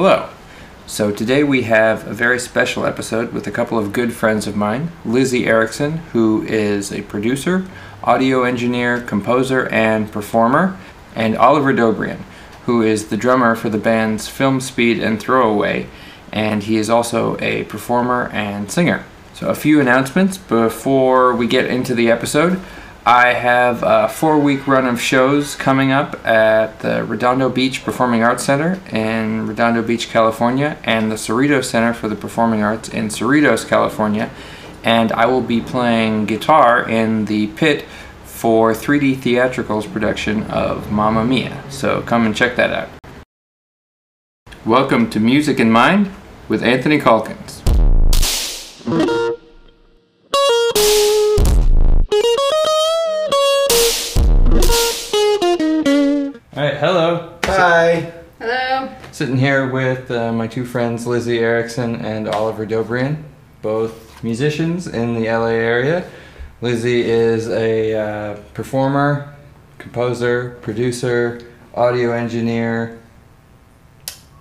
Hello. So today we have a very special episode with a couple of good friends of mine Lizzie Erickson, who is a producer, audio engineer, composer, and performer, and Oliver Dobrian, who is the drummer for the bands Film Speed and Throwaway, and he is also a performer and singer. So, a few announcements before we get into the episode. I have a four week run of shows coming up at the Redondo Beach Performing Arts Center in Redondo Beach, California, and the Cerritos Center for the Performing Arts in Cerritos, California. And I will be playing guitar in the pit for 3D Theatrical's production of Mamma Mia. So come and check that out. Welcome to Music in Mind with Anthony Calkins. Sitting here with uh, my two friends, Lizzie Erickson and Oliver Dobrian, both musicians in the LA area. Lizzie is a uh, performer, composer, producer, audio engineer,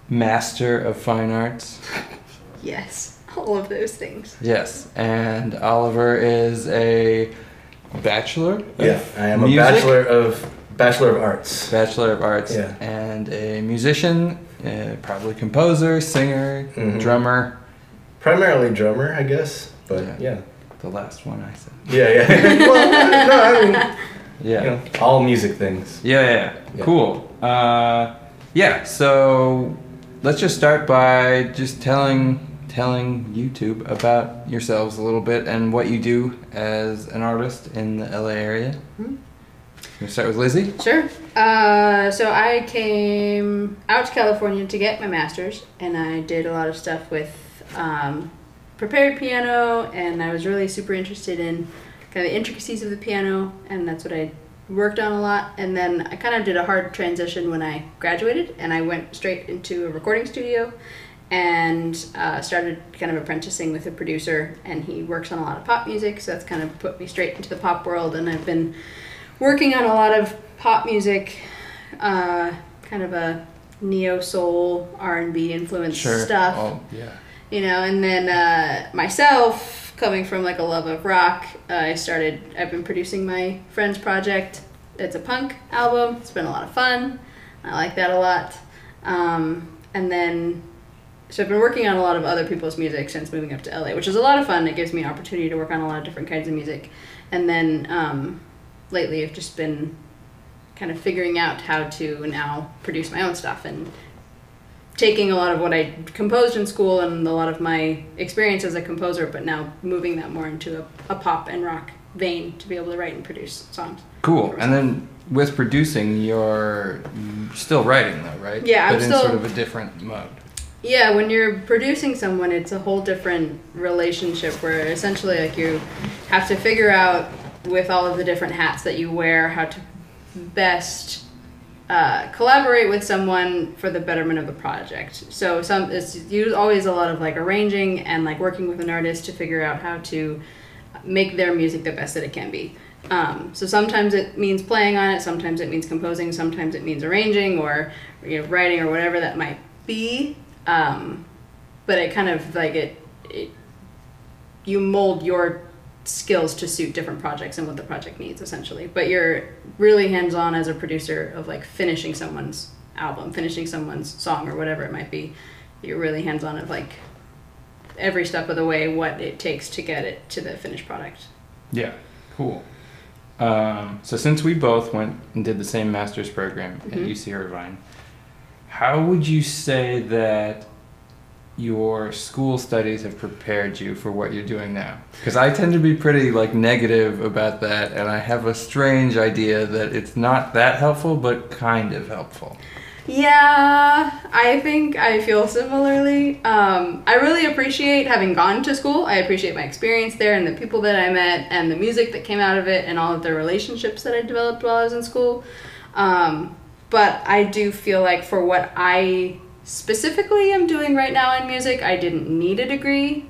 master of fine arts. Yes, all of those things. Yes, and Oliver is a bachelor. Yeah, I am music? a bachelor of bachelor of arts. Bachelor of Arts Yeah. and a musician, uh, probably composer, singer, Mhm. drummer. Primarily drummer, I guess. But Yeah. yeah, The last one I said. yeah, yeah. well, no, I mean, Yeah. you know, all music things. Yeah, yeah, yeah. Yeah. Cool. Uh, yeah, so let's just start by just telling telling YouTube about yourselves a little bit and what you do as an artist in the LA area. Hmm. Start with Lizzie. Sure. Uh, so I came out to California to get my master's, and I did a lot of stuff with um, prepared piano, and I was really super interested in kind of the intricacies of the piano, and that's what I worked on a lot. And then I kind of did a hard transition when I graduated, and I went straight into a recording studio and uh, started kind of apprenticing with a producer and he works on a lot of pop music so that's kind of put me straight into the pop world and i've been working on a lot of pop music uh, kind of a neo soul r&b influenced stuff. Oh, yeah. you know and then uh, myself coming from like a love of rock uh, i started i've been producing my friend's project. It's a punk album. It's been a lot of fun. I like that a lot. Um, and then so i've been working on a lot of other people's music since moving up to la which is a lot of fun. It gives me an opportunity to work on a lot of different kinds of music. And then um, lately i've just been kind of figuring out how to now produce my own stuff and taking a lot of what I composed in school and a lot of my experience as a composer, but now moving that more into a, a pop and rock vein to be able to write and produce songs. Cool. And then with producing, you're still writing though, right? Yeah, I'm but in still- sort of a different mode. Yeah, when you're producing someone, it's a whole different relationship where essentially, like, you have to figure out with all of the different hats that you wear how to best uh, collaborate with someone for the betterment of the project. So some it's you always a lot of like arranging and like working with an artist to figure out how to make their music the best that it can be. Um, so sometimes it means playing on it, sometimes it means composing, sometimes it means arranging or you know writing or whatever that might be. Um, but it kind of like it, it you mold your skills to suit different projects and what the project needs essentially but you're really hands-on as a producer of like finishing someone's album finishing someone's song or whatever it might be you're really hands-on of like every step of the way what it takes to get it to the finished product Yeah, cool. Um, so since we both went and did the same master's program at Mhm. UC Irvine, how would you say that your school studies have prepared you for what you're doing now? Because I tend to be pretty like negative about that, and I have a strange idea that it's not that helpful, but kind of helpful. Yeah, I think I feel similarly. Um, I really appreciate having gone to school. I appreciate my experience there and the people that I met and the music that came out of it and all of the relationships that I developed while I was in school. Um, but I do feel like for what I specifically am doing right now in music, I didn't need a degree.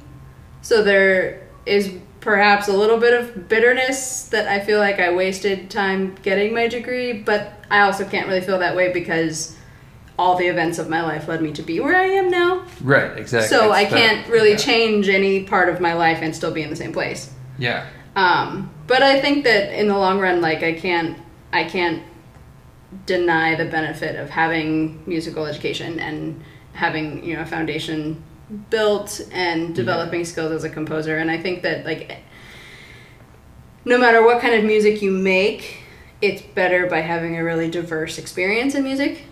So there is perhaps a little bit of bitterness that I feel like I wasted time getting my degree, but I also can't really feel that way because all the events of my life led me to be where I am now. Right, exactly. So I It's that- can't really yeah. change any part of my life and still be in the same place. Yeah. Um, but I think that in the long run, like I can't, I can't deny the benefit of having musical education and having you know a foundation built and developing skills as a composer. And I think that like no matter what kind of music you make, it's better by having a really diverse experience in music.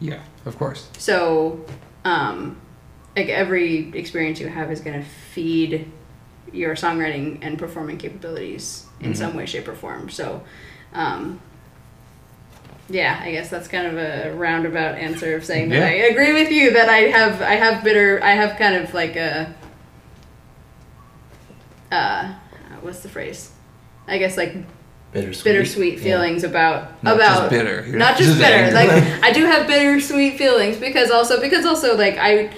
Yeah, of course. So, um, like every experience you have is going to feed your songwriting and performing capabilities in Mhm. some way, shape, or form. So, um, yeah, I guess that's kind of a roundabout answer of saying that Yeah. I agree with you that I have I have bitter I have kind of like a uh, what's the phrase? I guess like Bittersweet. bittersweet Yeah. feelings about Not about just bitter. You're not just bitter. angry. Like I do have bittersweet feelings because also because also like I,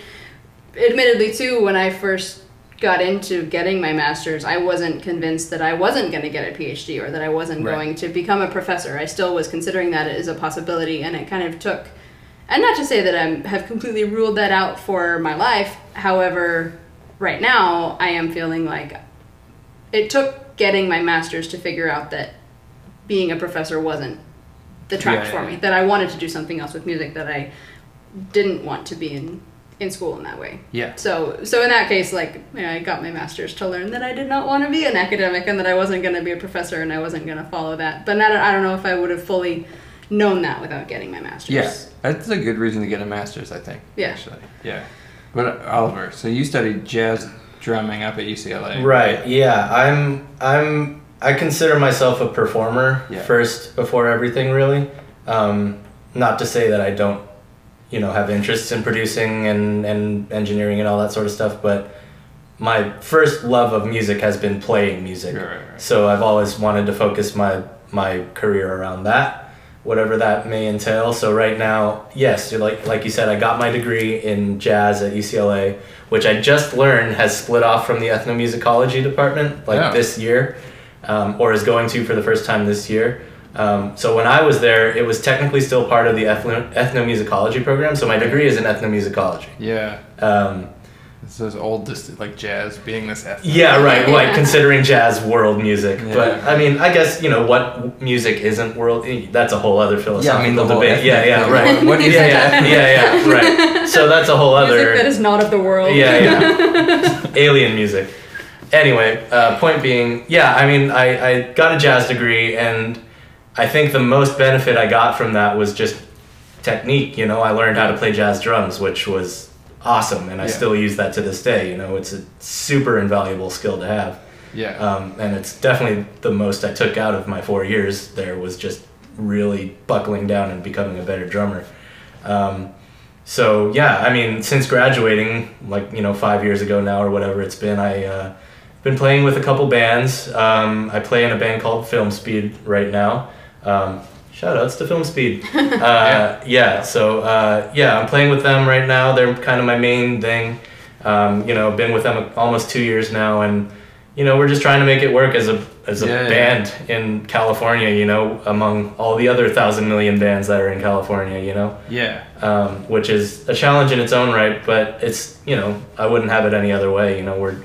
admittedly too, when I first got into getting my master's, I wasn't convinced that I wasn't going to get a PhD or that I wasn't Right. going to become a professor. I still was considering that as a possibility, and it kind of took. And not to say that I have completely ruled that out for my life. However, right now I am feeling like it took getting my master's to figure out that being a professor wasn't the track Yeah, for yeah. me. That I wanted to do something else with music. That I didn't want to be in in school in that way. yeah. So so in that case, like you know, I got my master's to learn that I did not want to be an academic and that I wasn't going to be a professor and I wasn't going to follow that. But not, I don't know if I would have fully known that without getting my master's. Yeah, that's a good reason to get a master's, I think. Yeah. Actually, yeah. But uh, Oliver, so you studied jazz drumming up at UCLA, Right. Yeah. I'm. I'm. I consider myself a performer Yeah. first before everything. Really. Um, not to say that I don't, you know, have interests in producing and and engineering and all that sort of stuff, but my first love of music has been playing music. Right, right, right. So I've always wanted to focus my my career around that, whatever that may entail. So right now, yes, like like you said, I got my degree in jazz at UCLA, which I just learned has split off from the ethnomusicology department like Oh. this year, um, or is going to for the first time this year. Um, so when I was there, it was technically still part of the ethno- ethnomusicology program. So my degree is in ethnomusicology. Yeah. Um, It's those old, just like jazz being this ethnic. Yeah, right. Like considering jazz world music, Yeah. but I mean, I guess you know what music isn't world. eh, That's a whole other philosophical Yeah, I mean, the debate. Yeah, yeah, thing. right. What is yeah, yeah, yeah, yeah, right. So that's a whole other. Music that is not of the world. yeah, yeah. Alien music. Anyway, uh, point being, yeah, I mean, I, I got a jazz degree, and I think the most benefit I got from that was just technique. You know, I learned how to play jazz drums, which was awesome, and I Yeah. still use that to this day. You know, it's a super invaluable skill to have. Yeah. Um, and it's definitely the most I took out of my four years there was just really buckling down and becoming a better drummer. Um, so yeah, I mean, since graduating, like you know, five years ago now or whatever it's been, I uh, been playing with a couple bands. Um, I play in a band called Film Speed right now. Um, shout outs to Film Speed. Uh, yeah. So uh, yeah, I'm playing with them right now. They're kind of my main thing. Um, you know, been with them almost two years now, and you know, we're just trying to make it work as a as a Yeah, yeah. band in California. You know, among all the other thousand million bands that are in California. You know yeah. um, which is a challenge in its own right. But it's you know I wouldn't have it any other way. You know we're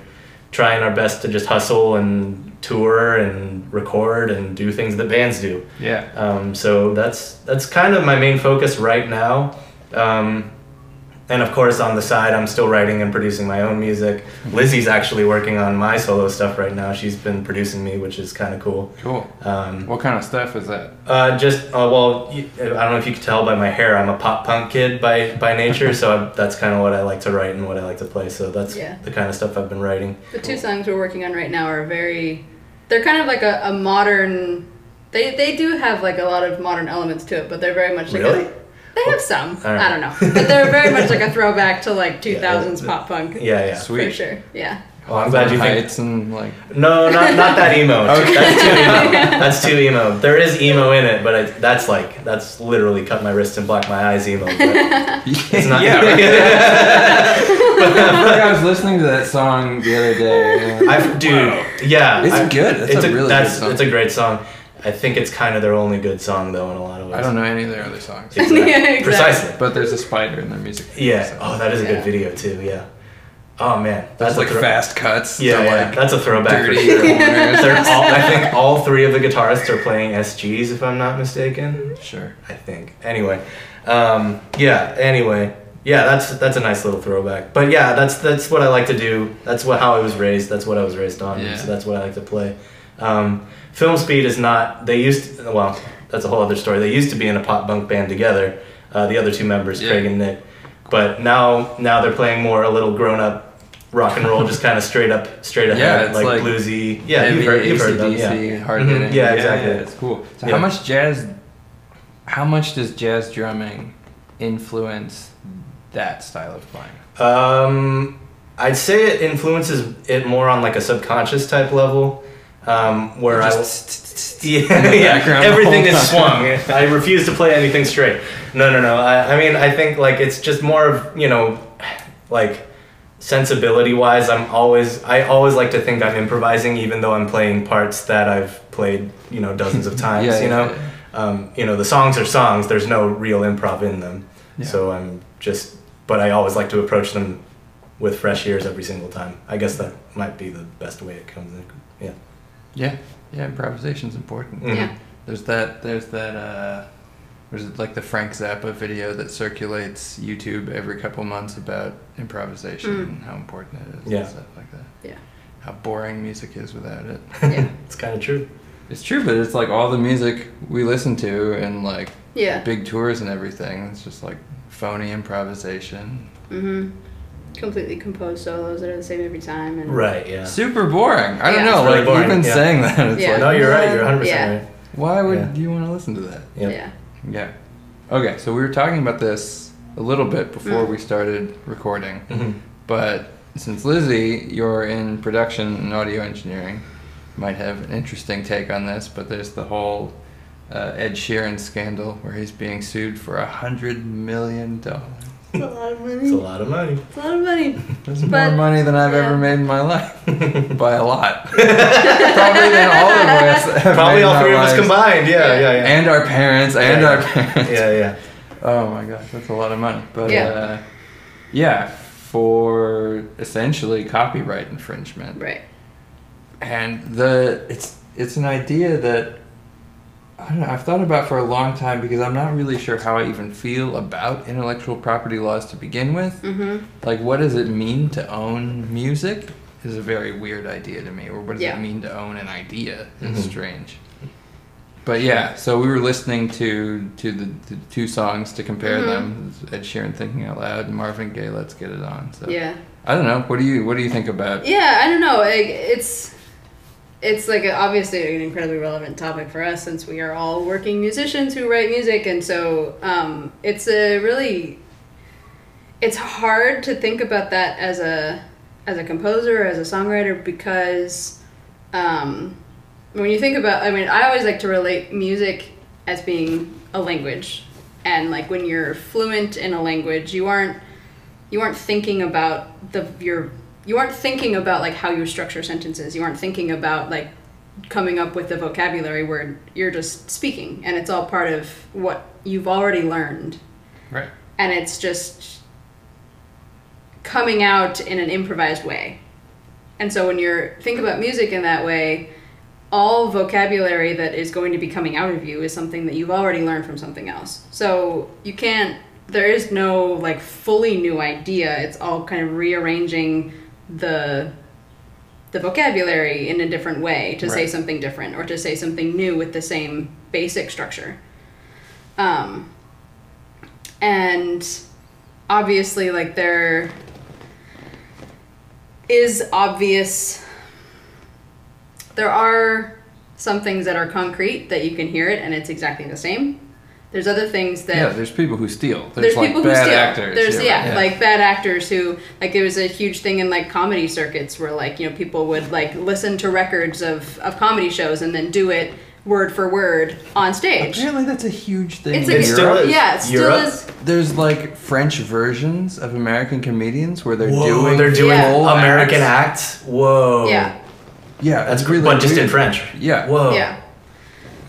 trying our best to just hustle and tour and record and do things that bands do. Yeah. Um, so that's that's kind of my main focus right now. Um, and of course, on the side, I'm still writing and producing my own music. Lizzie's actually working on my solo stuff right now. She's been producing me, which is kind of cool. Cool. Um, What kind of stuff is that? uh, just uh, well, I don't know if you can tell by my hair. I'm a pop punk kid by by nature, so I, that's kind of what I like to write and what I like to play. So that's Yeah. the kind of stuff I've been writing. The two songs we're working on right now are very. They're kind of like a, a modern. They they do have like a lot of modern elements to it, but they're very much like Really? A, they have some. All right. I don't know, but they're very much like a throwback to like 2000s Yeah, pop punk. Yeah, yeah. Sweet. For sure. Yeah. Well, I'm glad you think. Heights and like. No, not not that emo. Okay. That's too emo. That's too emo. There is emo in it, but I, that's like that's literally cut my wrist and black my eyes emo. It's not. yeah. right. I feel I was listening to that song the other day. I've, dude, yeah, It's I- good. It's a really good that's song. it's a great song. I think it's kind of their only good song though in a lot of ways. I don't know any of their other songs, Exactly. Yeah, exactly. Precisely. but there's a spider in their music. Yeah. so- Oh, that is a Yeah. good video too. Yeah. Oh man, That's that's like thro- fast cuts. Yeah, yeah, like that's a throwback. for dirty sure. corners. All, I think all three of the guitarists are playing SGs, if I'm not mistaken. Sure. I think. Anyway, um, yeah. Anyway, yeah. That's that's a nice little throwback. But yeah, that's that's what I like to do. That's what how I was raised. That's what I was raised on. Yeah. So that's what I like to play. Um, Film Speed is not. They used. Well, that's a whole other story. They used to be in a pop punk band together. Uh, the other two members, Yeah. Craig and Nick. But now now they're playing more a little grown up. Rock and roll, just kind of straight up, straight ahead, Yeah, it's like, like bluesy. Yeah, Heavy you've heard, you've heard them. Yeah. Hard Mhm, hitting. yeah, exactly. it's cool. So Yeah. how much jazz? How much does jazz drumming influence that style of playing? Um, I'd say it influences it more on like a subconscious type level, um, where I Just yeah, yeah everything is swung. I refuse to play anything straight. No, no, no. I, I mean, I think like it's just more of you know, like sensibility wise. I'm always I always like to think I'm improvising, even though I'm playing parts that I've played you know dozens of times. Yeah, you know, yeah, Um, you know the songs are songs. There's no real improv in them. Yeah. So I'm just, but I always like to approach them with fresh ears every single time. I guess that might be the best way it comes in. Yeah. Yeah, yeah. Improvisation's important. Mhm. Yeah. There's that. There's that. uh was it like the Frank Zappa video that circulates YouTube every couple months about improvisation Mm. and how important it is Yeah. and stuff like that. Yeah. How boring music is without it. Yeah. it's kind of true. It's true, but it's like all the music we listen to and like Yeah. big tours and everything. It's just like phony improvisation. Mm-hmm. Completely composed solos that are the same every time. And Right. Yeah. Super boring. I don't Yeah. know. It's really like boring, even yeah. saying that, it's Yeah. like no, you're right. You're 100 Yeah. percent right. why would Yeah. you want to listen to that? Yep. Yeah. Yeah. Okay, so we were talking about this a little bit before Mm. we started recording, Mhm. but since Lizzie, you're in production and audio engineering, might have an interesting take on this. But there's the whole uh, Ed Sheeran scandal where he's being sued for a hundred million dollars. It's a lot of money. It's a lot of money. It's a lot of money. That's But- more money than I've yeah. ever made in my life. By a lot. Probably than all of us. have Probably made all three of us combined. Yeah. Yeah. Yeah. Yeah. And our parents, and Yeah, our yeah. parents. yeah. Yeah. Oh my gosh, that's a lot of money. But Yeah. uh, yeah, for essentially copyright infringement. Right. And the it's it's an idea that I don't know, I've thought about for a long time because I'm not really sure how I even feel about intellectual property laws to begin with. Mm-hmm. Like what does it mean to own music is a very weird idea to me. Or what does Yeah. it mean to own an idea? It's Mhm. strange. But yeah, so we were listening to to the, the two songs to compare Mhm. them. Ed Sheeran "Thinking Out Loud" and Marvin Gaye "Let's Get It On." So Yeah. I don't know. What do you What do you think about? Yeah, I don't know. Like, it's it's like obviously an incredibly relevant topic for us since we are all working musicians who write music, and so um, it's a really it's hard to think about that as a as a composer as a songwriter because um, when you think about I mean I always like to relate music as being a language. And like when you're fluent in a language you aren't you aren't thinking about the your you aren't thinking about like how you structure sentences. You aren't thinking about like coming up with the vocabulary word. You're just speaking and it's all part of what you've already learned. Right. and it's just coming out in an improvised way. And so when you're think about music in that way all vocabulary that is going to be coming out of you is something that you've already learned from something else. So you can't there is no like fully new idea. It's all kind of rearranging the the vocabulary in a different way to say something different or to say something new with the same basic structure. Um, and obviously like there is obvious there are some things that are concrete that you can hear it and it's exactly the same there's other things that Yeah, there's people who steal. There's, there's, like people bad who steal. actors. There's yeah, right, like bad actors who like there was a huge thing in like comedy circuits where like you know people would like listen to records of of comedy shows and then do it word for word on stage. Apparently, that's a huge thing It's in like It Europe. still is. yeah, it still Europe? is. There's like French versions of American comedians where they're Whoa, doing they're doing Yeah. American acts. acts. Whoa. Yeah, Yeah, That's it's really but just in. French. Yeah. Whoa. yeah,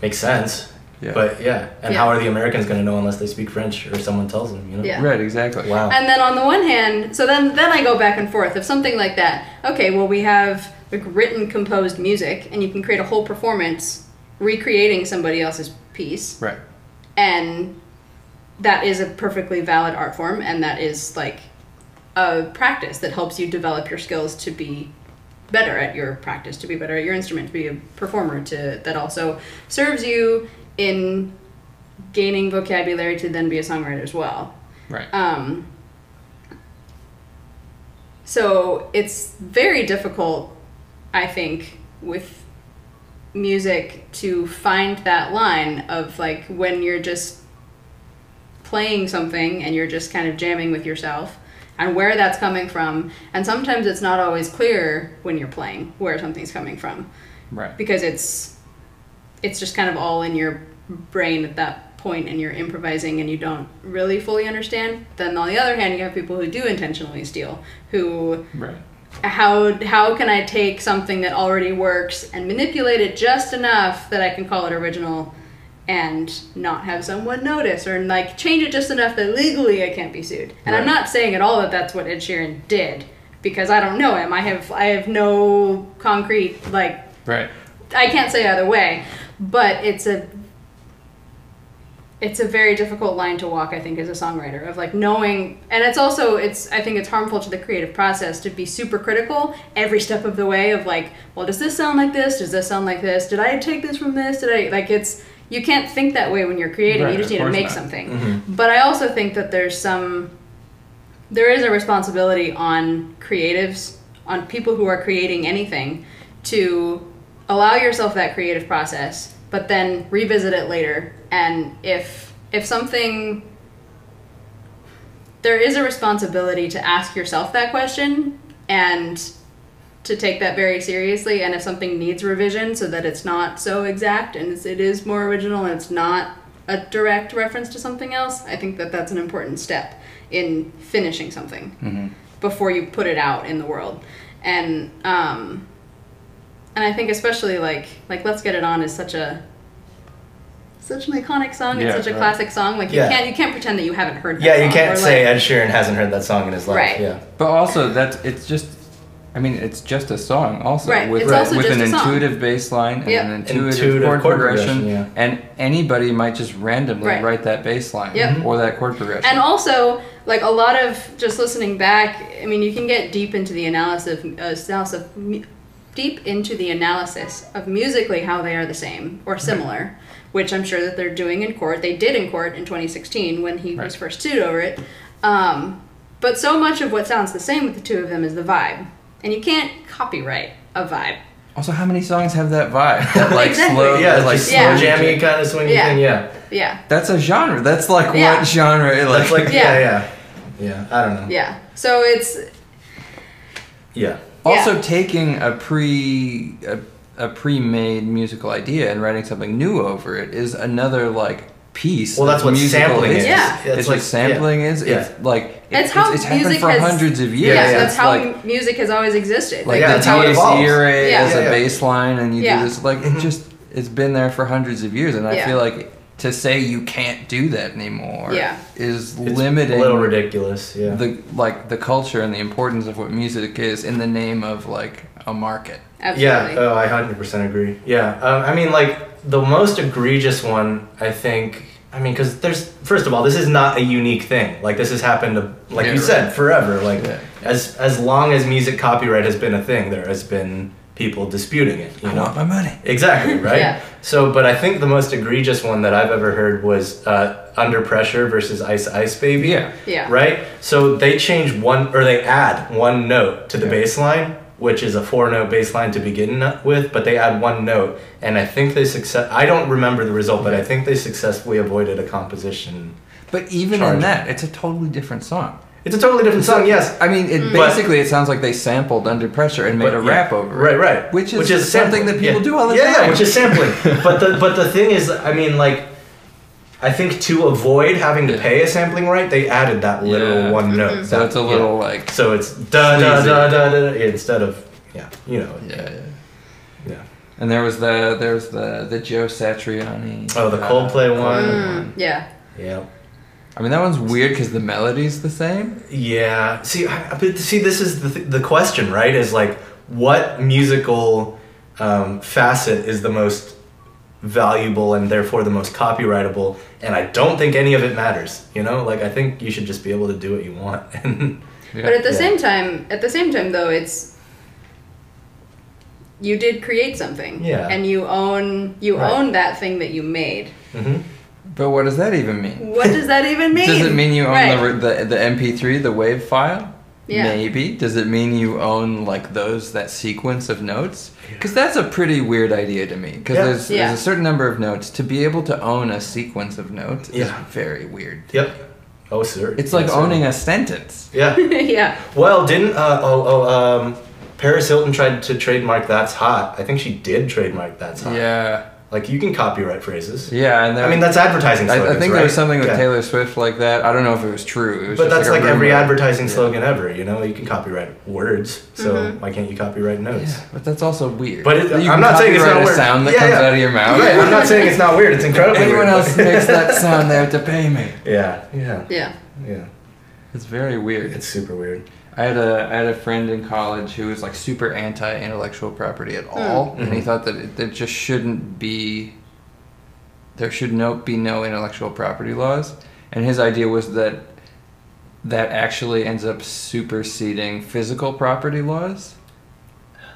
makes sense. Yeah. But yeah, and Yeah. how are the Americans going to know unless they speak French or someone tells them? You know. Yeah. right, exactly. Wow. And then on the one hand, so then then I go back and forth of something like that. Okay, well we have like written composed music, and you can create a whole performance recreating somebody else's piece, Right. and that is a perfectly valid art form, and that is like a practice that helps you develop your skills to be better at your practice, to be better at your instrument, to be a performer, to that also serves you in gaining vocabulary to then be a songwriter as well. Right. Um, so it's very difficult, I think, with music to find that line of like when you're just playing something and you're just kind of jamming with yourself and where that's coming from. And sometimes it's not always clear when you're playing where something's coming from Right. because it's it's just kind of all in your brain at that point and you're improvising and you don't really fully understand. Then on the other hand you have people who do intentionally steal who Right. how how can i take something that already works and manipulate it just enough that i can call it original and not have someone notice or like change it just enough that legally i can't be sued? And i'm not saying at all that that's what ed sheeran did because i don't know him. I have i have no concrete like Right. I can't say either way, but it's a it's a very difficult line to walk I think as a songwriter of like knowing and it's also it's I think it's harmful to the creative process to be super critical every step of the way of like well does this sound like this? Does this sound like this? Did I take this from this? Did I like it's you can't think that way when you're creating. Right, you just need to make not. something. Mm-hmm. But I also think that there's some there is a responsibility on creatives, on people who are creating anything, to allow yourself that creative process, but then revisit it later. And if if something there is a responsibility to ask yourself that question and to take that very seriously and if something needs revision so that it's not so exact and it's- it is more original and it's not a direct reference to something else i think that that's an important step in finishing something Mm-hmm. before you put it out in the world and um and i think especially like like let's get it on is such a such an iconic song Yeah, it's such a right. classic song like you Yeah. can't you can't pretend that you haven't heard that Yeah, you can't or, say like- Ed Sheeran hasn't heard that song in his life. Right. Yeah. But also, that's it's just. I mean, it's just a song. Also, Right, with it's also with just an a song. intuitive bass line and Yep. an intuitive, Intuitive chord, chord progression, progression, yeah. and anybody might just randomly Right. write that bass line Yep. or that chord progression. And also, like a lot of just listening back, I mean, you can get deep into the analysis, uh, analysis of, mu- deep into the analysis of musically how they are the same or similar, which I'm sure that they're doing in court. They did in court in 2016 when he was first sued over it. Um, but so much of what sounds the same with the two of them is the vibe, and you can't copyright a vibe. also, how many songs have that vibe? That like Exactly. slow, Yeah, that, like Yeah. slow jammy kind of swingy Yeah. thing. Yeah. Yeah, That's a genre. That's like Yeah. what genre? Like, That's like Yeah. yeah, yeah, yeah. I don't know. yeah. So it's Yeah. Also Yeah. taking a pre a, a pre-made musical idea and writing something new over it is another like piece. Well, that's what musical sampling is. history. Yeah. It's It's like- what sampling is. yeah. It's like it- It's how it's, happened music for has- hundreds of years. Yeah, that's It's how like, music has always existed. like Yeah, the that's how it DAC evolves. array Yeah. as a Yeah, yeah. and you Yeah. do this. Like it mm-hmm. just it's been there for hundreds of years, and I Yeah. feel like to say you can't do that anymore Yeah. is It's limiting a little ridiculous. Yeah. the like the culture and the importance of what music is in the name of like a market. Absolutely. Yeah, oh, I hundred percent agree. Yeah, um, I mean, like the most egregious one, I think. I mean, because there's first of all, this is not a unique thing. Like this has happened, to, like Yeah, you right. said, forever. Like Yeah. as as long as music copyright has been a thing, there has been people disputing it. You I know, want my money. Exactly, right? Yeah. So, but I think the most egregious one that I've ever heard was uh, Under Pressure versus Ice Ice Baby. Yeah. Yeah. Right? So they change one, or they add one note to the Yeah. bass line, which is a four note bass line to begin with, but they add one note. And I think they success, I don't remember the result, but I think they successfully avoided a composition. But even Charge. in that, it's a totally different song. It's a totally different song, yes. I mean, it Mm. But- basically it sounds like they sampled Under Pressure and made But, a yeah. rap over it. right. Right. Which is, Which is something sampling. that people Yeah. do all the yeah, time. Yeah, which is sampling. but the but the thing is, I mean, like, I think to avoid having to pay a sampling right, they added that literal Yeah. one note. so it's a Yeah. little like So it's da da Sleazy. da da da instead of yeah, you know. yeah, yeah. Yeah. And there was the there was the the Joe Satriani. Oh, the uh, Coldplay one. Mm, yeah. Yeah. I mean that one's weird because the melody's the same. Yeah. See, I, but see, this is the th- the question, right? Is like, what musical um, facet is the most valuable and therefore the most copyrightable? And I don't think any of it matters. You know, like I think you should just be able to do what you want. Yeah. But at the Yeah. same time, at the same time though, it's you did create something. Yeah. And you own you Right. own that thing that you made. Mhm. But what does that even mean? What does that even mean? Does it mean you own Right. the, the the MP3, the WAV file? Yeah. Maybe. Does it mean you own like those that sequence of notes? Because that's a pretty weird idea to me. Because Yeah. there's, Yeah. there's a certain number of notes. To be able to own a sequence of notes is Yeah. very weird. Yep. Oh, sir. It's like Yes, owning sir. a sentence. Yeah. yeah. Well, didn't uh, oh oh um, Paris Hilton tried to trademark "That's Hot"? I think she did trademark "That's Hot." Yeah. Like you can copyright phrases. Yeah, and then, I mean, that's advertising I, slogans, I think right? there was something with Yeah. Taylor Swift like that. I don't know if it was true. It was But just that's like, like, every advertising Yeah. slogan ever. You know, you can copyright words. So Mhm. why can't you copyright notes? Yeah, but that's also weird. But it- you I'm can not saying it's not a weird. sound that Yeah, comes yeah. out of your mouth. Right, I'm not saying it's not weird. It's incredibly Anyone weird. else makes that sound, they have to pay me. Yeah, yeah, Yeah. yeah. It's very weird. It's super weird. I had a I had a friend in college who was like super anti intellectual property at all, and he Mhm. thought that it, there just shouldn't be there should no be no intellectual property laws, and his idea was that that actually ends up superseding physical property laws.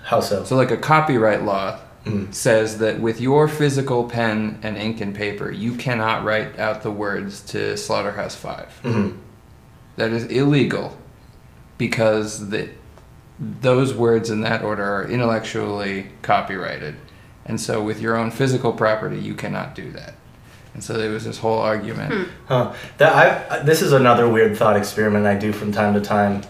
How so? So like a copyright law Mm. says that with your physical pen and ink and paper, you cannot write out the words to Slaughterhouse Five. Mhm. That is illegal because the, those words in that order are intellectually copyrighted. And so with your own physical property, you cannot do that. And so there was this whole argument. Huh. That I this is another weird thought experiment I do from time to time.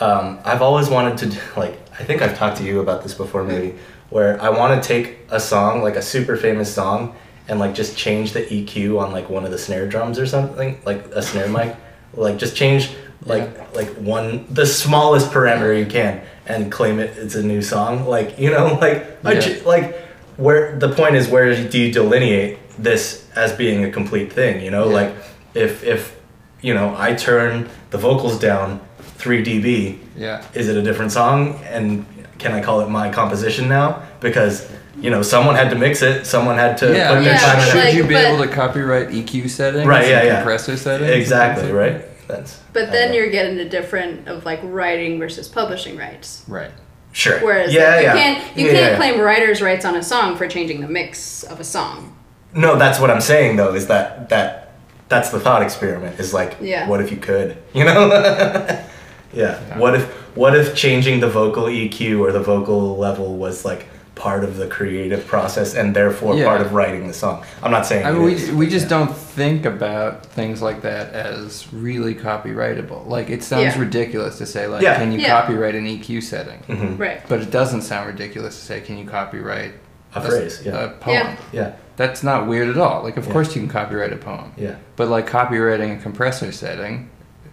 Um, I've always wanted to do, like I think I've talked to you about this before maybe where I want to take a song like a super famous song and like just change the EQ on like one of the snare drums or something like a snare mic like just change like like one the smallest parameter you can and claim it it's a new song like you know like I Yeah. ju- like where the point is where do you delineate this as being a complete thing you know Yeah. like if if you know i turn the vocals down 3 db Yeah. is it a different song and can i call it my composition now because you know someone had to mix it someone had to yeah. put their Yeah, time in should like- you be able to copyright EQ settings? Right, yeah, yeah. Compressor settings? exactly right that's But then you're getting a different of like writing versus publishing rights. Right. sure Whereas yeah like, you yeah can't you Yeah, can't yeah. claim writer's rights on a song for changing the mix of a song. No, that's what I'm saying though. Is that that that's the thought experiment? Is like, Yeah. what if you could? You know? yeah. What if what if changing the vocal EQ or the vocal level was like part of the creative process and therefore Yeah. part of writing the song? I'm not saying. I it mean, is, we, we just yeah. don't think about things like that as really copyrightable. Like, it sounds Yeah. ridiculous to say, like, Yeah. can you Yeah. copyright an EQ setting? Mhm. Right. But it doesn't sound ridiculous to say, can you copyright A phrase. Yeah. a poem? Yeah. yeah. That's not weird at all. Like, of Yeah. course you can copyright a poem. Yeah. But, like, copyrighting a compressor setting,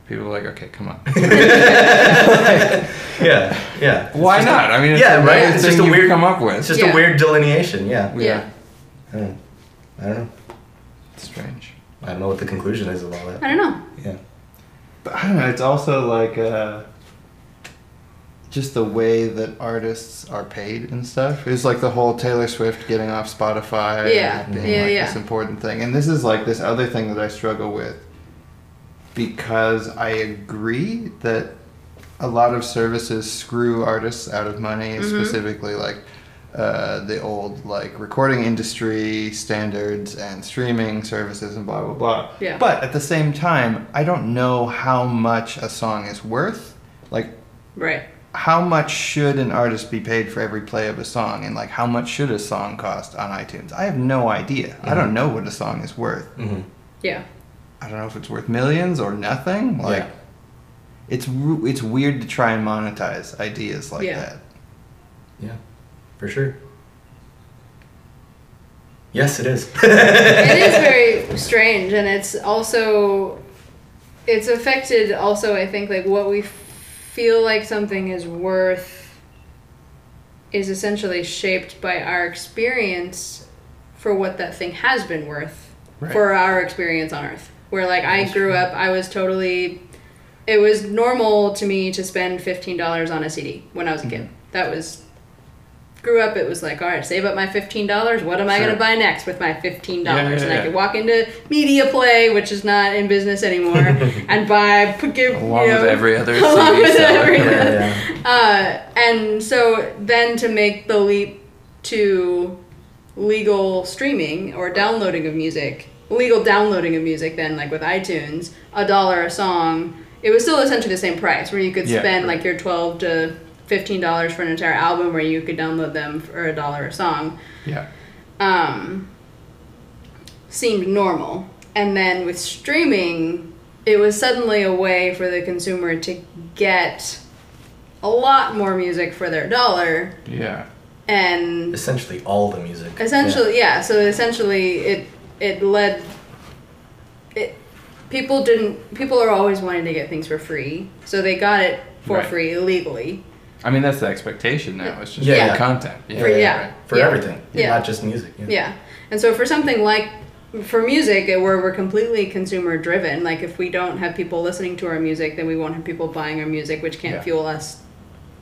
people are like, okay, come on. Yeah. Yeah. Why just not? I mean, it's yeah, a right. It's just a weird. come up with. It's just Yeah. a weird delineation. Yeah. Yeah. I don't, I don't know. It's strange. I don't know what the conclusion is of all that. I don't know. Yeah. But I don't know. It's also like uh, just the way that artists are paid and stuff. It's like the whole Taylor Swift getting off Spotify. Yeah, being yeah, like yeah. This important thing, and this is like this other thing that I struggle with because I agree that a lot of services screw artists out of money, Mhm. specifically like. Uh, the old like recording industry standards and streaming services and blah blah blah. Yeah. But at the same time, I don't know how much a song is worth. Like, Right. how much should an artist be paid for every play of a song, and like how much should a song cost on iTunes? I have no idea. I don't know what a song is worth. Mm-hmm. Yeah. I don't know if it's worth millions or nothing. Like, Yeah. it's it's weird to try and monetize ideas like Yeah. that. Yeah. For sure. Yes, it is. it is very strange and it's also it's affected also i think like what we feel like something is worth is essentially shaped by our experience for what that thing has been worth Right. for our experience on Earth. Where like I grew up, I was totally. It was normal to me to spend fifteen dollars on a CD when I was a kid. Mm-hmm. That was. Grew up, it was like, all right, save up my fifteen dollars. What am I Sure. going to buy next with my fifteen Yeah, dollars? yeah, and I yeah. could walk into Media Play, which is not in business anymore, and buy give Along you know, with every other along CD with seller. every- Yeah, yeah. uh, and so then to make the leap to legal streaming or downloading of music, legal downloading of music, then like with iTunes, a dollar a song, it was still essentially the same price where you could Yeah, spend right. like your twelve to fifteen dollars for an entire album, where you could download them for a dollar a song. Yeah. Um, seemed normal, and then with streaming, it was suddenly a way for the consumer to get a lot more music for their dollar Yeah. and Essentially all the music. essentially yeah. so essentially it it led it people didn't people are always wanting to get things for free so they got it for Right. free illegally I mean, that's the expectation now. It's just Yeah. free content. Yeah. For- yeah. right. For Yeah. everything, Yeah. not just music. Yeah. Yeah. And so for something like for music where we're completely consumer driven, like if we don't have people listening to our music, then we won't have people buying our music, which can't Yeah. fuel us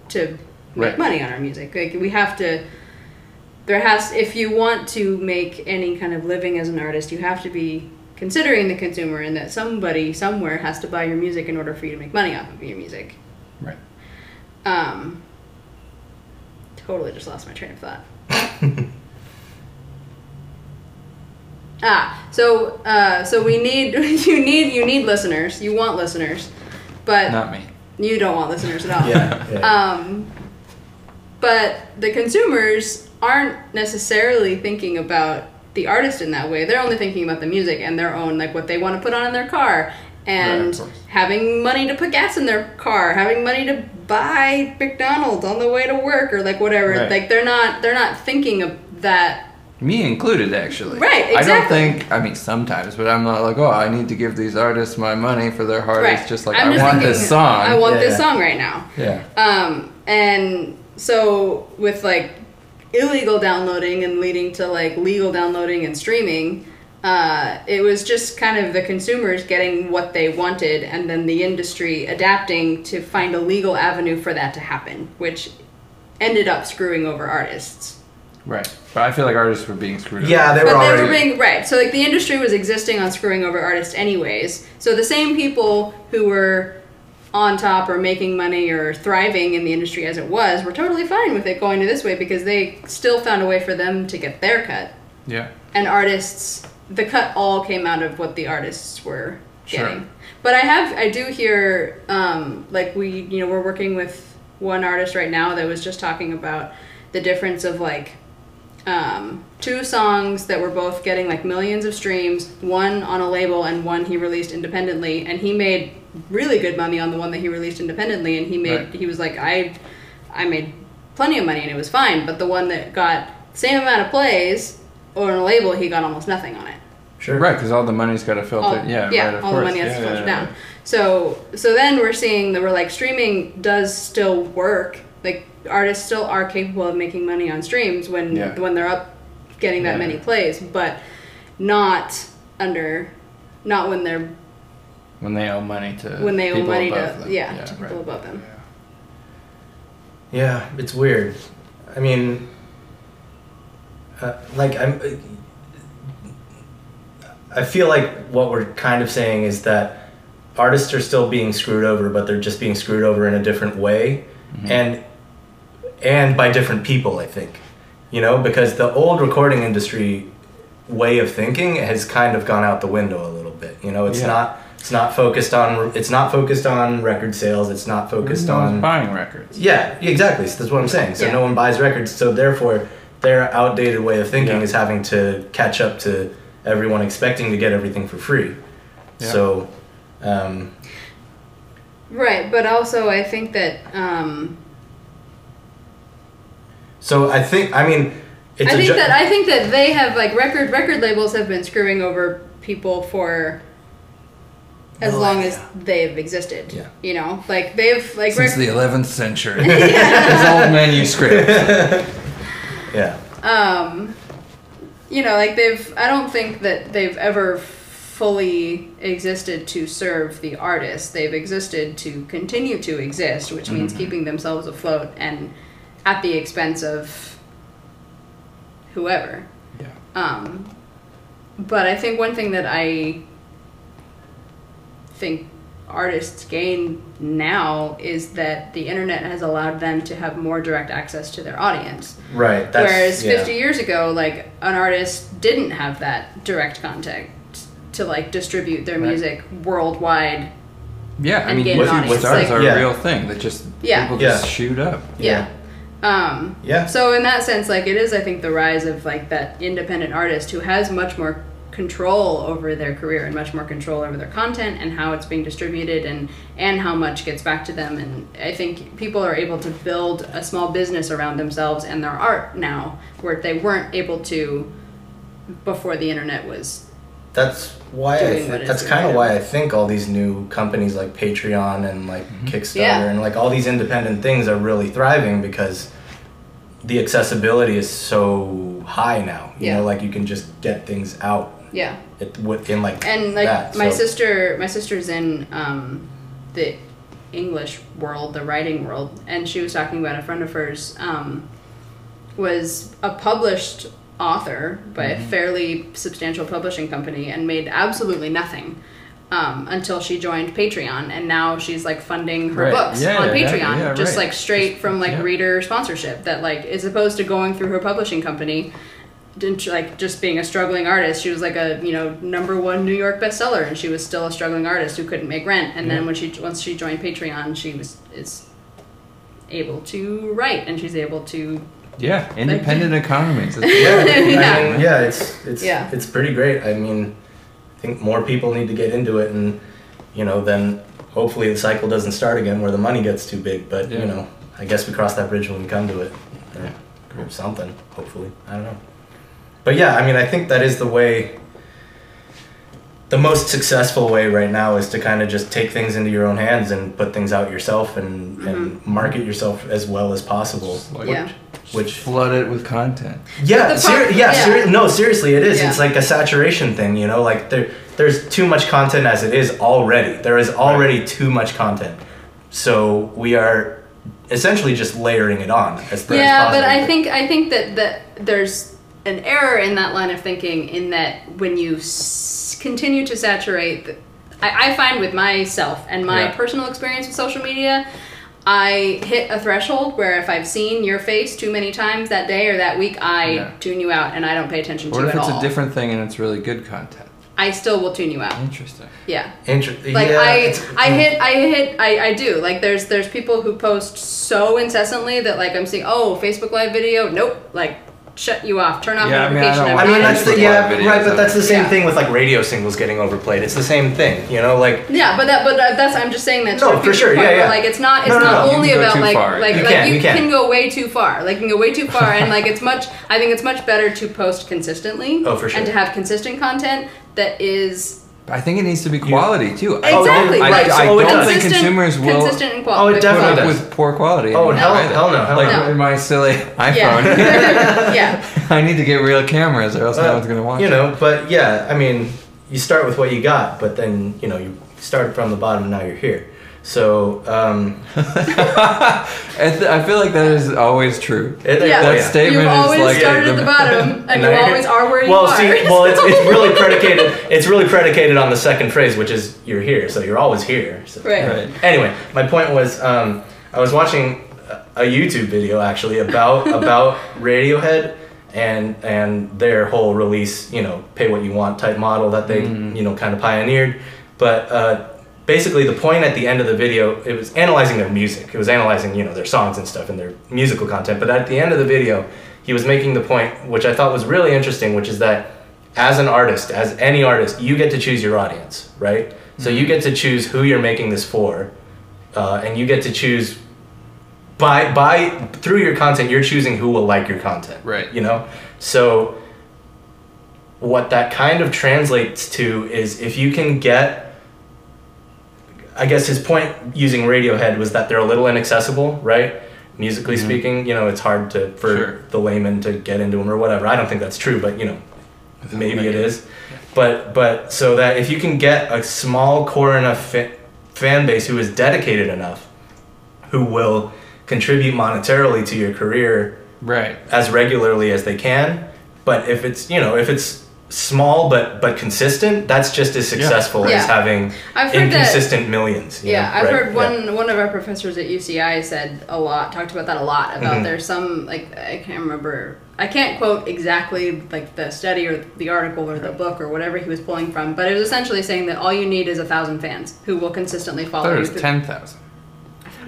to make Right. money on our music. Like we have to there has if you want to make any kind of living as an artist, you have to be considering the consumer and that somebody somewhere has to buy your music in order for you to make money off of your music. Right. Um totally just lost my train of thought. Ah, so uh, so we need you need you need listeners. You want listeners, but Not me. you don't want listeners at all. Yeah, yeah. Um, but the consumers aren't necessarily thinking about the artist in that way. They're only thinking about the music and their own like what they want to put on in their car and Right, having money to put gas in their car, having money to buy McDonald's on the way to work or like whatever. Right. Like they're not they're not thinking of that Me included, actually. Right, Exactly. I don't think. I mean, sometimes, but I'm not like, oh, I need to give these artists my money for their hard. right. It's just like I'm I just want thinking, this song. I want this song right now. yeah. Um, and so with like illegal downloading and leading to like legal downloading and streaming, uh, it was just kind of the consumers getting what they wanted and then the industry adapting to find a legal avenue for that to happen, which ended up screwing over artists. Right. But I feel like artists were being screwed. Yeah, over. they were but already. they were being right. So like the industry was existing on screwing over artists anyways. So the same people who were on top or making money or thriving in the industry as it was were totally fine with it going to this way because they still found a way for them to get their cut. Yeah. And artists the cut all came out of what the artists were getting. Sure. But I have I do hear um, like we you know we're working with one artist right now that was just talking about the difference of like um, two songs that were both getting like millions of streams, one on a label and one he released independently, and he made really good money on the one that he released independently, and he made Right. he was like I, I made plenty of money and it was fine, but the one that got same amount of plays on a label, he got almost nothing on it Sure. Right, because all the money's got to filter. all, yeah. yeah, right, of all course. the money has Yeah, to filter yeah, down. yeah. So so then we're seeing that we're like streaming does still work. Like artists still are capable of making money on streams when Yeah. when they're up getting that Yeah. many plays, but not under not when they're When they owe money to when they owe money to them. yeah, to people right. above them. Yeah, it's weird. I mean, uh, like I'm. I feel like what we're kind of saying is that artists are still being screwed over, but they're just being screwed over in a different way, Mm-hmm. and and by different people. I think, you know, because the old recording industry way of thinking has kind of gone out the window a little bit. You know, it's Yeah. not. It's not focused on. It's not focused on record sales. It's not focused No on buying records. yeah, exactly. So that's what I'm saying. So Yeah. no one buys records. So therefore, their outdated way of thinking Yeah. is having to catch up to everyone expecting to get everything for free. Yeah. So, um, Right, but also I think that um, so I think I mean, it's I a think ju- that I think that they have like record record labels have been screwing over people for as No long idea. as they've existed. Yeah. You know, like they've like Since rec- the 11th century. His old manuscript. Yeah. um you know like they've i don't think that they've ever fully existed to serve the artist they've existed to continue to exist which means keeping themselves afloat and at the expense of whoever Yeah. um but i think one thing that i think artists gain now is that the internet has allowed them to have more direct access to their audience Right. That's, Whereas yeah. 50 years ago, like an artist didn't have that direct contact to like distribute their Right. music worldwide. Yeah, I mean, gain an YouTube audience, stars like- are Yeah. a real thing that just Yeah. people just Yeah. shoot up. Yeah. Um, Yeah. so in that sense, like it is, I think, the rise of like that independent artist who has much more control over their career and much more control over their content and how it's being distributed and and how much gets back to them. And I think people are able to build a small business around themselves and their art now, where they weren't able to before the internet was That's why I th- what that's kind of why I think all these new companies like Patreon and like Kickstarter Yeah. and like all these independent things are really thriving because the accessibility is so high now. You Yeah. know, like you can just get things out yeah. it, within like and like that. my So- sister my sister's in um, the english world the writing world and she was talking about a friend of hers um, was a published author by Mm-hmm. a fairly substantial publishing company and made absolutely nothing um, until she joined patreon and now she's like funding her Right. books Yeah, on yeah, patreon yeah, just right. like straight from like yeah. reader sponsorship that like is opposed to going through her publishing company didn't like just being a struggling artist. She was like a you know number one New York bestseller, and she was still a struggling artist who couldn't make rent. And then when she once she joined Patreon, she was is able to write, and she's able to Yeah, independent economies. Yeah, Yeah. I mean, yeah, it's it's Yeah. it's pretty great. I mean, I think more people need to get into it, and you know, then hopefully the cycle doesn't start again where the money gets too big. But Yeah. you know, I guess we cross that bridge when we come to it, or, Yeah. or something. Hopefully, I don't know. But yeah, I mean, I think that is the way. The most successful way right now is to kind of just take things into your own hands and put things out yourself and, and mm-hmm. market yourself as well as possible. Like, Yeah. Which flood it with content. yeah, the ser- yeah, yeah. seri- no, seriously, it is. Yeah. It's like a saturation thing, you know. Like there, there's too much content as it is already. There is already too much content, so we are essentially just layering it on as as yeah, but. I think I think that that there's an error in that line of thinking in that when you s- continue to saturate, the, I, I find with myself and my Yeah. personal experience with social media. I hit a threshold where if I've seen your face too many times that day or that week, I Yeah. tune you out and I don't pay attention What to if you if it's a different thing and it's really good content? I still will tune you out. Interesting. Yeah. Inter- Like yeah, I, I mm. hit, I hit, I, I do. Like there's, there's people who post so incessantly that like I'm seeing, oh, Facebook Live video, nope, like shut you off, turn off Yeah, I mean, I notification. don't I mean, that's the yeah, videos right. But that's the same Yeah. thing with like radio singles getting overplayed. It's the same thing, you know. Like Yeah, but that, but uh, that's I'm just saying that. No, refute for sure, yeah, yeah. Like it's not, it's No, no, not no, you only can go about too like, far. like, You like can, you you can. go way too far. Like you can go way too far, and like it's much. I think it's much better to post consistently. Oh, for sure. And to have consistent content that is I think it needs to be quality too. I- exactly. Oh, I, like, I it don't think consumers will consistent and Oh, quality. it put definitely up does. with poor quality. Oh, anymore hell- either. hell no, hell like no. in my silly iPhone. Yeah. yeah. I need to get real cameras or else no Uh, one's gonna watch. You it. know, but yeah, I mean, you start with what you got, but then you know you started from the bottom, and now you're here. So um, I, th- I feel like that is always true. it, Yeah. That oh, yeah. statement You've is like started the- at the bottom, and now you always are where you well, are. see, well, it's, it's really predicated. It's really predicated on the second phrase, which is "you're here," so you're always here. So. Right. Right. Anyway, my point was, um, I was watching a a YouTube video actually about about Radiohead and and their whole release, you know, pay what you want type model that they Mm. you know kind of pioneered. But uh, basically, the point at the end of the video, it was analyzing their music. It was analyzing you know their songs and stuff and their musical content. But at the end of the video, he was making the point, which I thought was really interesting, which is that as an artist, as any artist, you get to choose your audience, right? So you get to choose who you're making this for, uh, and you get to choose by by through your content. You're choosing who will like your content, Right. You know, so what that kind of translates to is if you can get I guess his point using Radiohead was that they're a little inaccessible, right? Musically speaking, you know, it's hard to for Mm-hmm. Sure. the layman to get into them or whatever. I don't think that's true, but you know, maybe it is. But but so that if you can get a small core enough fa- fan base who is dedicated enough, who will contribute monetarily to your career Right. as regularly as they can. But if it's you know if it's small but but consistent, that's just as successful Yeah. as having I've heard that- inconsistent millions. you Yeah, know, I've right? heard Yeah. one one of our professors at UCI said a lot, talked about that a lot. About Mhm. there's some like I can't remember, I can't quote exactly like the study or the article or the book or whatever he was pulling from, but it was essentially saying that all you need is a thousand fans who will consistently follow thought it you. through- ten thousand.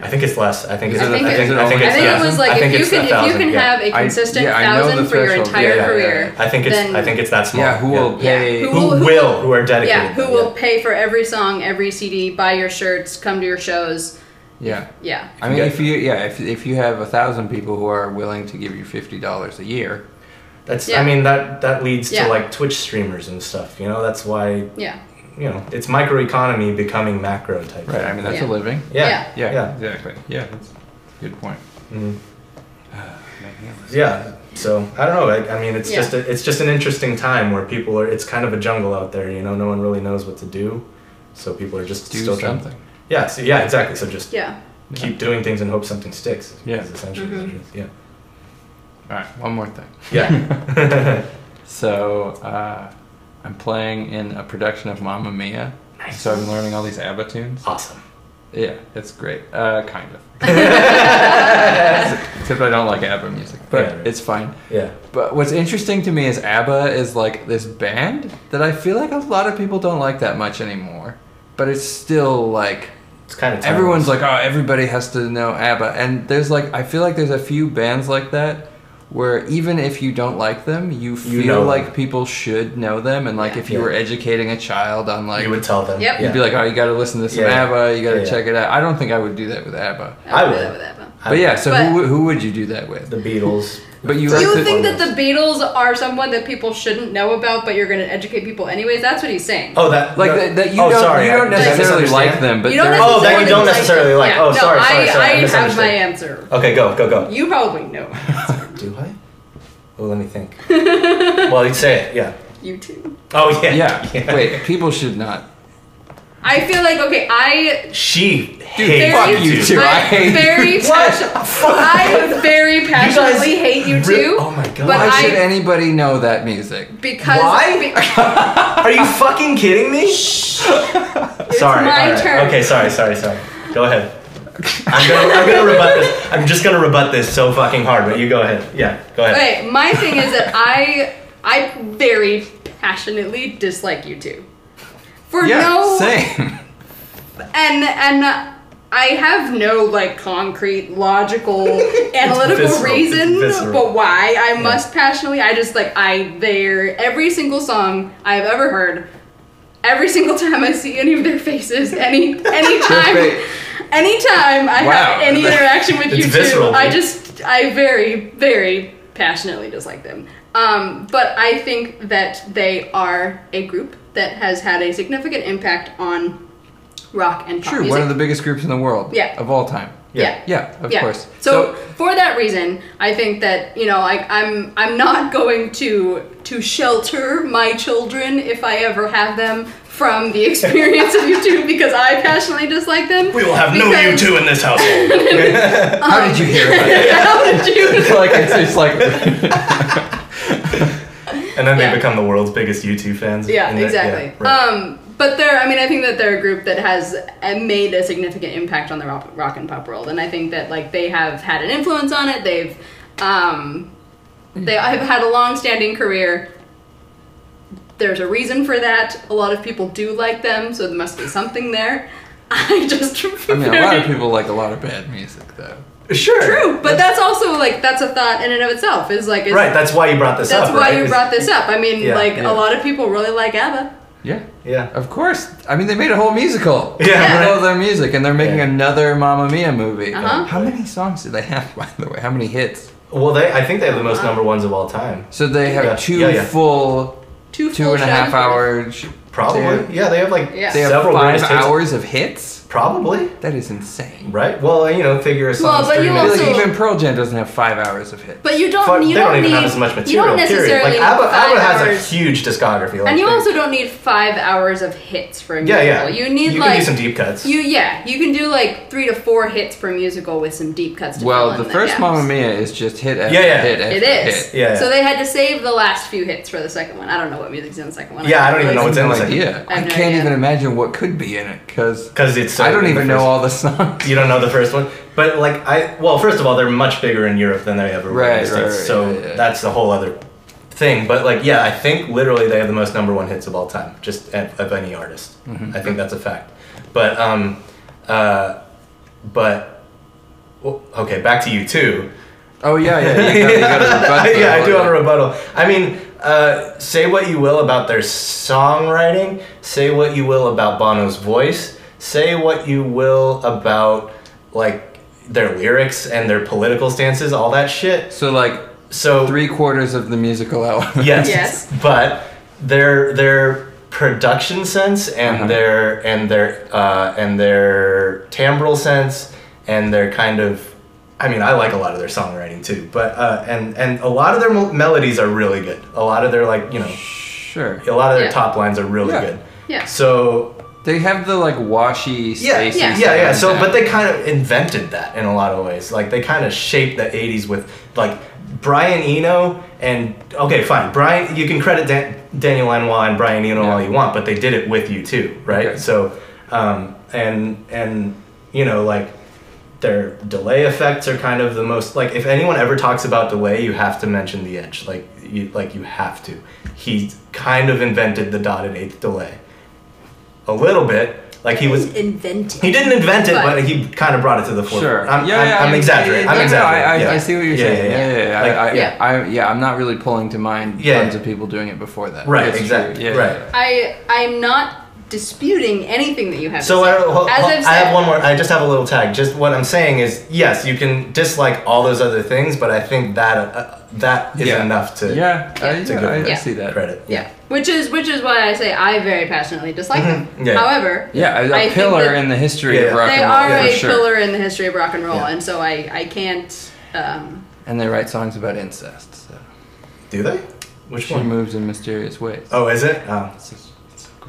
I think it's less. I think it's. I think I it- think, it I think only I think yeah. it was like I if think you can if you can yeah. have a I- consistent yeah, I know thousand for your entire Yeah, yeah, yeah, career. I think it's. then- I think it's that small. Yeah, who will Yeah, pay? who Who, will- will? Who are dedicated? Yeah, who will pay for every song, every CD, buy your shirts, come to your shows. yeah. Yeah. I mean, Yeah. if you yeah, if, if you have a thousand people who are willing to give you fifty dollars a year, That's. Yeah. I mean that that leads Yeah. to like Twitch streamers and stuff. You know, that's why Yeah. You know it's microeconomy becoming macro type. right? thing. I mean, that's Yeah. a living. Yeah. Yeah. Yeah, Yeah. exactly. Yeah, that's a good point. Making Yeah. So I don't know. I, I mean, it's Yeah. just a, it's just an interesting time where people are. It's kind of a jungle out there. You know, no one really knows what to do. So people are just Do still trying. something. Yeah. So yeah, exactly. So just Yeah. keep doing things and hope something sticks. Yeah. Is essentially Mhm. what it is. Yeah. All right, one more thing. Yeah. So uh, I'm playing in a production of Mamma Mia. Nice. So I'm learning all these ABBA tunes. awesome. Yeah, it's great. Uh, kind of. Except I don't like ABBA music, but Yeah, right. it's fine. Yeah. But what's interesting to me is ABBA is like this band that I feel like a lot of people don't like that much anymore. But it's still like It's kind of everyone's like, oh, everybody has to know ABBA, and there's like I feel like there's a few bands like that where even if you don't like them, you feel know them. like people should know them, and like Yeah. if you Yeah. were educating a child on like you would tell them. Yep. You'd be like, oh, you got to listen to some Yeah. ABBA. You got to Yeah, yeah. check it out. I don't think I would do that with ABBA. I would would. do that with ABBA. But yeah, so But- who, who would you do that with? the Beatles. But you Do you think that the Beatles are someone that people shouldn't know about, but you're going to educate people anyways? That's what he's saying. Oh, that like no- that, that you oh, don't sorry, you don't I necessarily like them, but you don't Oh, that you don't necessarily necessarily like. Yeah, Oh, no, sorry, sorry, sorry, I I have my answer. Okay, go, go, go. You probably know. Do I? Well, let me think. well, you say it. Yeah. you too. Oh yeah. yeah. Wait, people should not. I feel like okay. I She hates fuck Very- U2. I I hate very passion- I very passionately hate you Re- too. oh my god. But Why I- should anybody know that music? because Why? be- Are you fucking kidding me? sorry. my alright. turn. Okay, sorry, sorry, sorry. Go ahead. I'm gonna, I'm gonna rebut this. I'm just gonna rebut this so fucking hard. But you go ahead. Yeah, go ahead. okay, my thing is that I I very passionately dislike U2. For Yeah, no same. and and I have no like concrete, logical, analytical visceral. reason, visceral. but why I must passionately. I just like I their every single song I've ever heard. Every single time I see any of their faces, any anytime, fa- anytime I Wow. have any interaction with It's U2, visceral, I just I very very passionately dislike them. Um, but I think that they are a group that has had a significant impact on rock and pop True, music. one of the biggest groups in the world. Yeah. Of all time. yeah. Yeah, of Yeah. course. So, for that reason, I think that you know, like I'm I'm not going to to shelter my children if I ever have them from the experience of U2 because I passionately dislike them. We will have no U2 in this household. how did you hear about it? How did you? It's like it's, it's like and then they Yeah. become the world's biggest U2 fans. Yeah, And that- exactly. yeah, right. Um, but they're, I mean, I think that they're a group that has uh, made a significant impact on the rock, rock and pop world, and I think that like they have had an influence on it. They've, um, they have had a long-standing career. There's a reason for that. A lot of people do like them, so there must be something there. I just, I mean a lot of people like a lot of bad music though. sure. True, but that's also like that's a thought in and of itself. Is like is, Right. That's why you brought this up. That's up. why right? you brought this up. I mean, Yeah, like yeah. a lot of people really like ABBA. Yeah. Yeah. Of course. I mean, they made a whole musical. Yeah, With right. all their music, and they're making Yeah. another Mamma Mia movie. Uh-huh. How many songs do they have, by the way? How many hits? Well, they. I think they have the most number ones of all time. So they have Yeah, two yeah, yeah. full, Two two full and a half shows. hour. sh- Probably. Yeah, they have like Yeah. they have several five greatest hours of hits. Probably. That is insane. Right? Well, you know, figure a Well, song's but you minutes. also- like even Pearl Jam doesn't have five hours of hits. But you don't. Fuck, you they don't, don't even need, have as much material. You material. don't period. necessarily Like need ABBA, five ABBA has hours. a huge discography. Like and you also don't need five hours of hits for a yeah, musical. yeah. You need you like can do some deep cuts. you yeah. You can do like three to four hits per musical with some deep cuts. To well, fill the first gaps. Mamma Mia is just hit after Yeah, yeah. hit after It is. hit. Yeah, yeah. So they had to save the last few hits for the second one. I don't know what music's in the second one. Yeah, I don't even know what's in no the second- idea. I I have no can't even imagine what could be in it because Because it's. So I don't in even know all the songs. You don't know the first one, but like I well, first of all, they're much bigger in Europe than they ever were in Right, the States, right, so yeah, yeah. that's a whole other thing. But like, yeah, I think literally they have the most number one hits of all time, just of, of any artist. Mm-hmm. I think that's a fact. But um, uh, but well, okay, back to you too. Oh yeah, yeah. You got, you got a yeah, I do have a rebuttal. I mean, uh, say what you will about their songwriting, say what you will about Bono's voice, say what you will about like their lyrics and their political stances, all that shit. So like So three quarters of the musical album. yes, Yes. but their their production sense and Uh-huh. their and their uh, and their timbral sense and their kind of I mean I like a lot of their songwriting too but uh, and and a lot of their mel- melodies are really good a lot of their like you know Sure. a lot of their Yeah. top lines are really Yeah. good Yeah. so They have the like washy, yeah, spacey yeah, Yeah. yeah, yeah. So, but they kind of invented that in a lot of ways. Like they kind of shaped the '80s with like Brian Eno and okay, fine. Brian, you can credit Dan- Daniel Lanois and Brian Eno Yeah. all you want, but they did it with U2, right? Okay. So, um, and and you know like their delay effects are kind of the most like if anyone ever talks about delay, you have to mention the edge. Like you like you have to. He kind of invented the dotted eighth delay. A little bit, like he was invented. he didn't invent it, But- but, he kind of brought it to the forefront. Sure. I'm, yeah, I'm, yeah, I'm I- exaggerating. I, I'm no, no, exaggerating. I, I, yeah. I see what you're Yeah, saying. yeah, Yeah, yeah. yeah, yeah. Like- I, I, Yeah. I, yeah, I'm not really pulling to mind Yeah. tons of people doing it before that. Right, It's true. exactly, Yeah, right. yeah. I I'm not disputing anything that you have. So to I, say. ho- As ho- I've I have one more. I just have a little tag. Just what I'm saying is, yes, you can dislike all those other things, but I think that uh, that is Yeah. enough to Yeah, I, to yeah, give I, I see that. credit. Yeah, which is which is why I say I very passionately dislike them. Mhm, yeah. However, Yeah, a, a I think pillar that in the history Yeah, of rock they and roll. are for a sure. pillar in the history of rock and roll, Yeah. and so I I can't. Um, And they write songs about incest. So. Do they? Which She one? moves in mysterious ways. Oh, is it? Oh.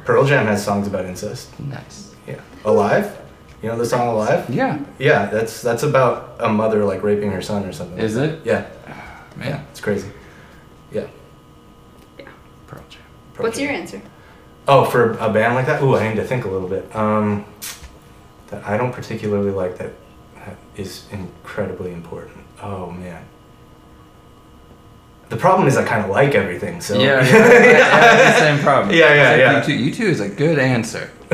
Pearl Jam has songs about incest. Nice. Yeah. Alive. You know the song Alive? Yeah. Yeah, that's that's about a mother like raping her son or something. Is it? Yeah. Man, Yeah. It's crazy. Yeah. Yeah. Pearl Jam. Pearl what's Jam. your answer? Oh, for a band like that? Ooh, I need to think a little bit. Um, that I don't particularly like that that is incredibly important. Oh man. The problem is I kind of like everything, so Yeah, yeah, I, I have the same problem. Yeah, yeah, Except yeah. U2, you two is a good answer.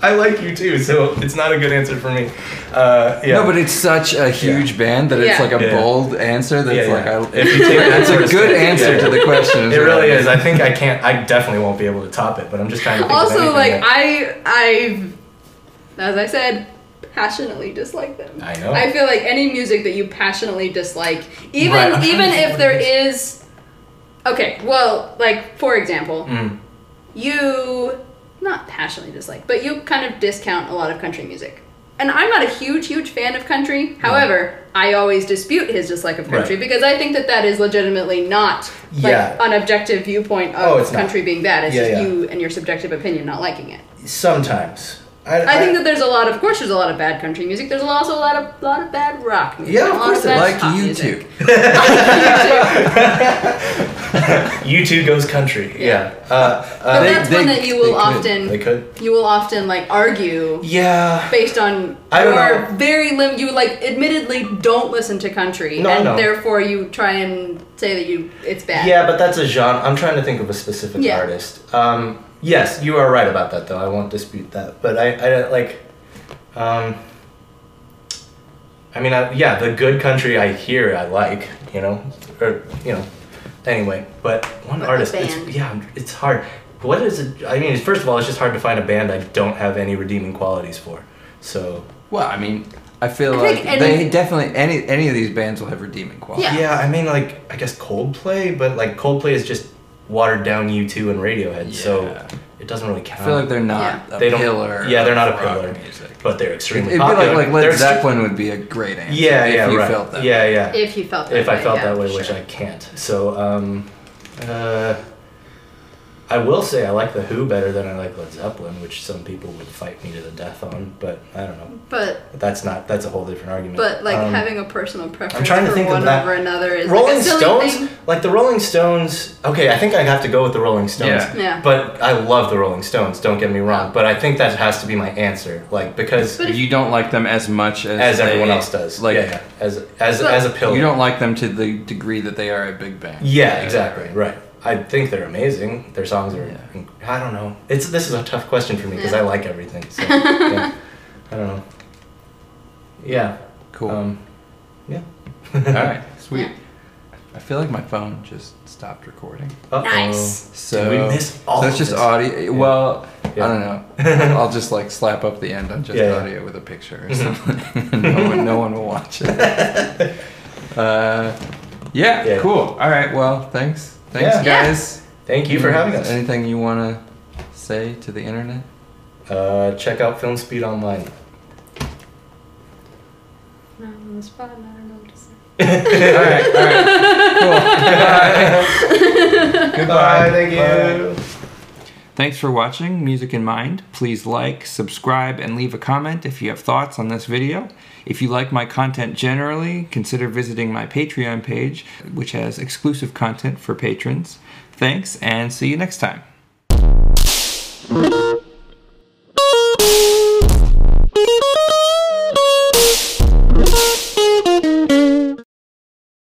I like U2, so it's not a good answer for me. Uh, yeah. No, but it's such a huge band that it's Yeah. like a Yeah. bold answer. That's Yeah, like yeah. I, If you take that's a good answer yeah. to the question. it is what really I is. I think I can't. I definitely won't be able to top it. But I'm just trying to. Of Also, anything like that- I I, as I said, passionately dislike them. I know. I feel like any music that you passionately dislike, even Right, even if there is, okay, well, like for example, Mm. you not passionately dislike, but you kind of discount a lot of country music. And I'm not a huge, huge fan of country. However, I always dispute his dislike of country Right. because I think that that is legitimately not like Yeah. an objective viewpoint of Oh, it's not. country being bad. It's Yeah, just yeah. you and your subjective opinion not liking it. Sometimes. I, I think that there's a lot of, of course, there's a lot of bad country music. There's also a lot of, lot of bad rock music. Yeah, of course of like pop you music. two. U2 goes country. Yeah. Uh, But uh, They- that's they- one that you will could. often, they could. you will often like argue Yeah. based on I don't your know. very lim- you like admittedly don't listen to country No, and know. therefore you try and say that you it's bad. Yeah, but that's a genre. I'm trying to think of a specific Yeah. artist. Um, yes, you are right about that, though. I won't dispute that. But I, I like. Um, I mean, I, yeah, the good country I hear, I like. You know, or you know. Anyway, but one But artist. It's, yeah, it's hard. What is it? I mean, first of all, it's just hard to find a band I don't have any redeeming qualities for. So Well, I mean, I feel I like any- they definitely any any of these bands will have redeeming qualities. Yeah. Yeah, I mean, like, I guess Coldplay, but like Coldplay is just watered down U2 and Radiohead. So, it doesn't really count. I feel like they're not Yeah. a They don't- pillar. yeah, they're not a rock pillar. Music. but they're It'd extremely be popular. like like Led They're extre- Zeppelin would be a great answer. Yeah, yeah, if yeah, you right. felt that. Yeah, yeah. If you felt that if I felt yeah, that way, for which. I can't. So, um, uh, I will say I like the Who better than I like Led Zeppelin, which some people would fight me to the death on. But I don't know. But But that's not. That's a whole different argument. but like Um, having a personal preference I'm trying to for think of that. over another is Rolling like a silly Stones, thing. like the Rolling Stones. Okay, I think I have to go with the Rolling Stones. Yeah. Yeah. But I love the Rolling Stones. Don't get me wrong. But I think that has to be my answer. Like because But You don't like them as much as as everyone else does. Like yeah, yeah. As as But- as a pillar. you don't like them to the degree that they are a big band. Yeah, exactly. Right. I think they're amazing. Their songs are. Yeah. I don't know. It's this is a tough question for me because Yeah. I like everything. So yeah. I don't know. Yeah. Cool. Um, yeah. All right. Sweet. Yeah. I feel like my phone just stopped recording. Uh-oh. Nice. So Did we miss all so just this? audio. Well, Yeah. I don't know. I'll just like slap up the end on just Yeah, yeah. audio with a picture or Mhm. something. no one, no one will watch it. uh, yeah, Yeah. Cool. All right. Well, thanks. Thanks, Yeah. Yeah. guys. Thank you for having us. Anything you want to say to the internet? Uh, check out Film Speed online. No, on the spot, I don't know what to say. all right. All right. Cool. Bye. Goodbye. Thank you. Thanks for watching Music in Mind. Please like, subscribe, and leave a comment if you have thoughts on this video. If you like my content generally, consider visiting my Patreon page, which has exclusive content for patrons. Thanks, and see you next time.